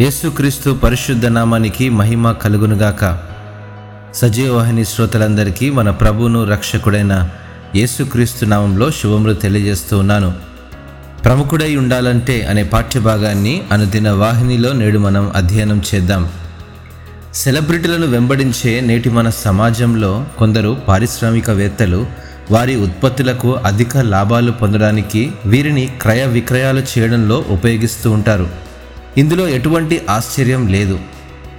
యేసుక్రీస్తు పరిశుద్ధ నామానికి మహిమ కలుగునుగాక. సజీవవాహిని శ్రోతలందరికీ మన ప్రభువును రక్షకుడైన యేసుక్రీస్తు నామంలో శుభములు తెలియజేస్తూ ఉన్నాను. ప్రముఖుడై ఉండాలంటే అనే పాఠ్యభాగాన్ని అనుదిన వాహినిలో నేడు మనం అధ్యయనం చేద్దాం. సెలబ్రిటీలను వెంబడించే నేటి మన సమాజంలో కొందరు పారిశ్రామికవేత్తలు వారి ఉత్పత్తులకు అధిక లాభాలు పొందడానికి వీరిని క్రయ విక్రయాలు చేయడంలో ఉపయోగిస్తూ ఉంటారు. ఇందులో ఎటువంటి ఆశ్చర్యం లేదు.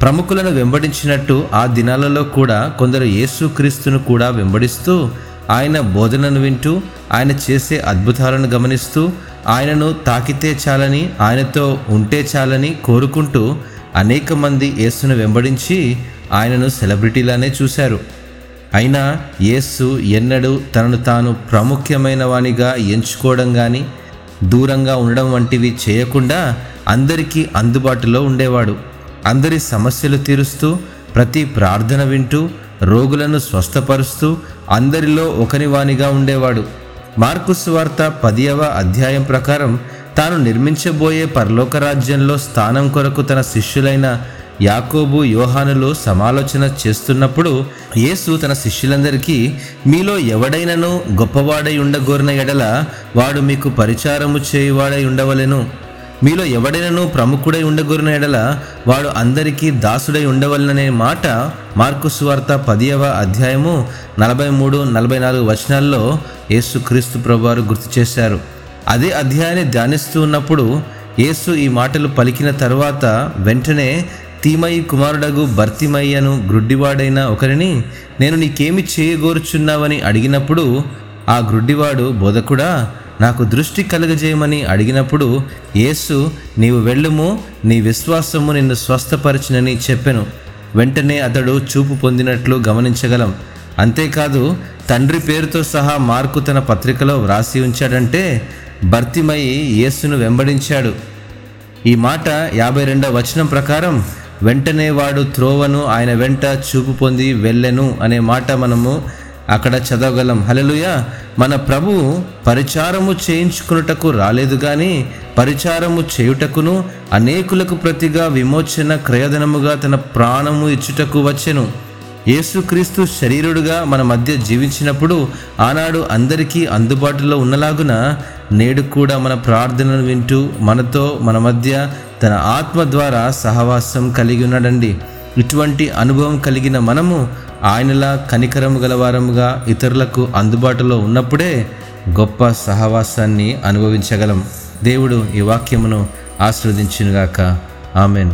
ప్రముఖులను వెంబడించినట్టు ఆ దినాలలో కూడా కొందరు యేసుక్రీస్తును కూడా వెంబడిస్తూ ఆయన బోధనను వింటూ ఆయన చేసే అద్భుతాలను గమనిస్తూ ఆయనను తాకితే చాలని ఆయనతో ఉంటే చాలని కోరుకుంటూ అనేక మంది యేసును వెంబడించి ఆయనను సెలబ్రిటీలానే చూశారు. అయినా యేసు ఎన్నడూ తనను తాను ప్రాముఖ్యమైన వానిగా ఎంచుకోవడం కానీ దూరంగా ఉండడం వంటివి చేయకుండా అందరికీ అందుబాటులో ఉండేవాడు. అందరి సమస్యలు తీరుస్తూ ప్రతి ప్రార్థన వింటూ రోగులను స్వస్థపరుస్తూ అందరిలో ఒకని వానిగా ఉండేవాడు. మార్కు సువార్త పదియవ అధ్యాయం ప్రకారం తాను నిర్మించబోయే పరలోక రాజ్యంలో స్థానం కొరకు తన శిష్యులైన యాకోబు యోహానులు సమాలోచన చేస్తున్నప్పుడు యేసు తన శిష్యులందరికీ మీలో ఎవడైనను గొప్పవాడై ఉండగోరిన ఎడల వాడు మీకు పరిచారము చేయువాడై ఉండవలెను. మీలో ఎవడైనను ప్రముఖుడై ఉండగోరిన ఎడల వాడు అందరికీ దాసుడై ఉండవలననే మాట మార్కు సువార్త పదియవ అధ్యాయము నలభై మూడు నలభై నాలుగు వచనాల్లో యేసు క్రీస్తు ప్రభువారు గుర్తు చేశారు. అదే అధ్యాయాన్ని ధ్యానిస్తూ ఉన్నప్పుడు యేసు ఈ మాటలు పలికిన తరువాత వెంటనే తీమయి కుమారుడగు భర్తిమయ్యను గ్రుడ్డివాడైన ఒకరిని నేను నీకేమి చేయగోరుచున్నావని అడిగినప్పుడు ఆ గ్రుడ్డివాడు బోధకుడా నాకు దృష్టి కలుగజేయమని అడిగినప్పుడు యేసు నీవు వెళ్ళుము నీ విశ్వాసము నిన్ను స్వస్థపరచునని చెప్పెను. వెంటనే అతడు చూపు పొందినట్లు గమనించగలం. అంతేకాదు తండ్రి పేరుతో సహా మార్కు తన పత్రికలో వ్రాసి ఉంచాడంటే భర్తిమయి యేసును వెంబడించాడు. ఈ మాట యాభై రెండవ వచనం ప్రకారం వెంటనే వాడు త్రోవను ఆయన వెంట చూపు పొంది వెళ్ళెను అనే మాట మనము అక్కడ చదవగలం. హలలుయ మన ప్రభువు పరిచారము చేయించుకున్నటకు రాలేదు కానీ పరిచారము చేయుటకును అనేకులకు ప్రతిగా విమోచన క్రయధనముగా తన ప్రాణము ఇచ్చుటకు వచ్చెను. యేసుక్రీస్తు శరీరుడుగా మన మధ్య జీవించినప్పుడు ఆనాడు అందరికీ అందుబాటులో ఉన్నలాగున నేడు కూడా మన ప్రార్థనను వింటూ మనతో మన మధ్య తన ఆత్మ ద్వారా సహవాసం కలిగి ఉన్నాడండి. ఇటువంటి అనుభవం కలిగిన మనము ఆయనలా కనికరము గలవారముగా ఇతరులకు అందుబాటులో ఉన్నప్పుడే గొప్ప సహవాసాన్ని అనుభవించగలం. దేవుడు ఈ వాక్యమును ఆస్వాదించినగాక ఆమెన్.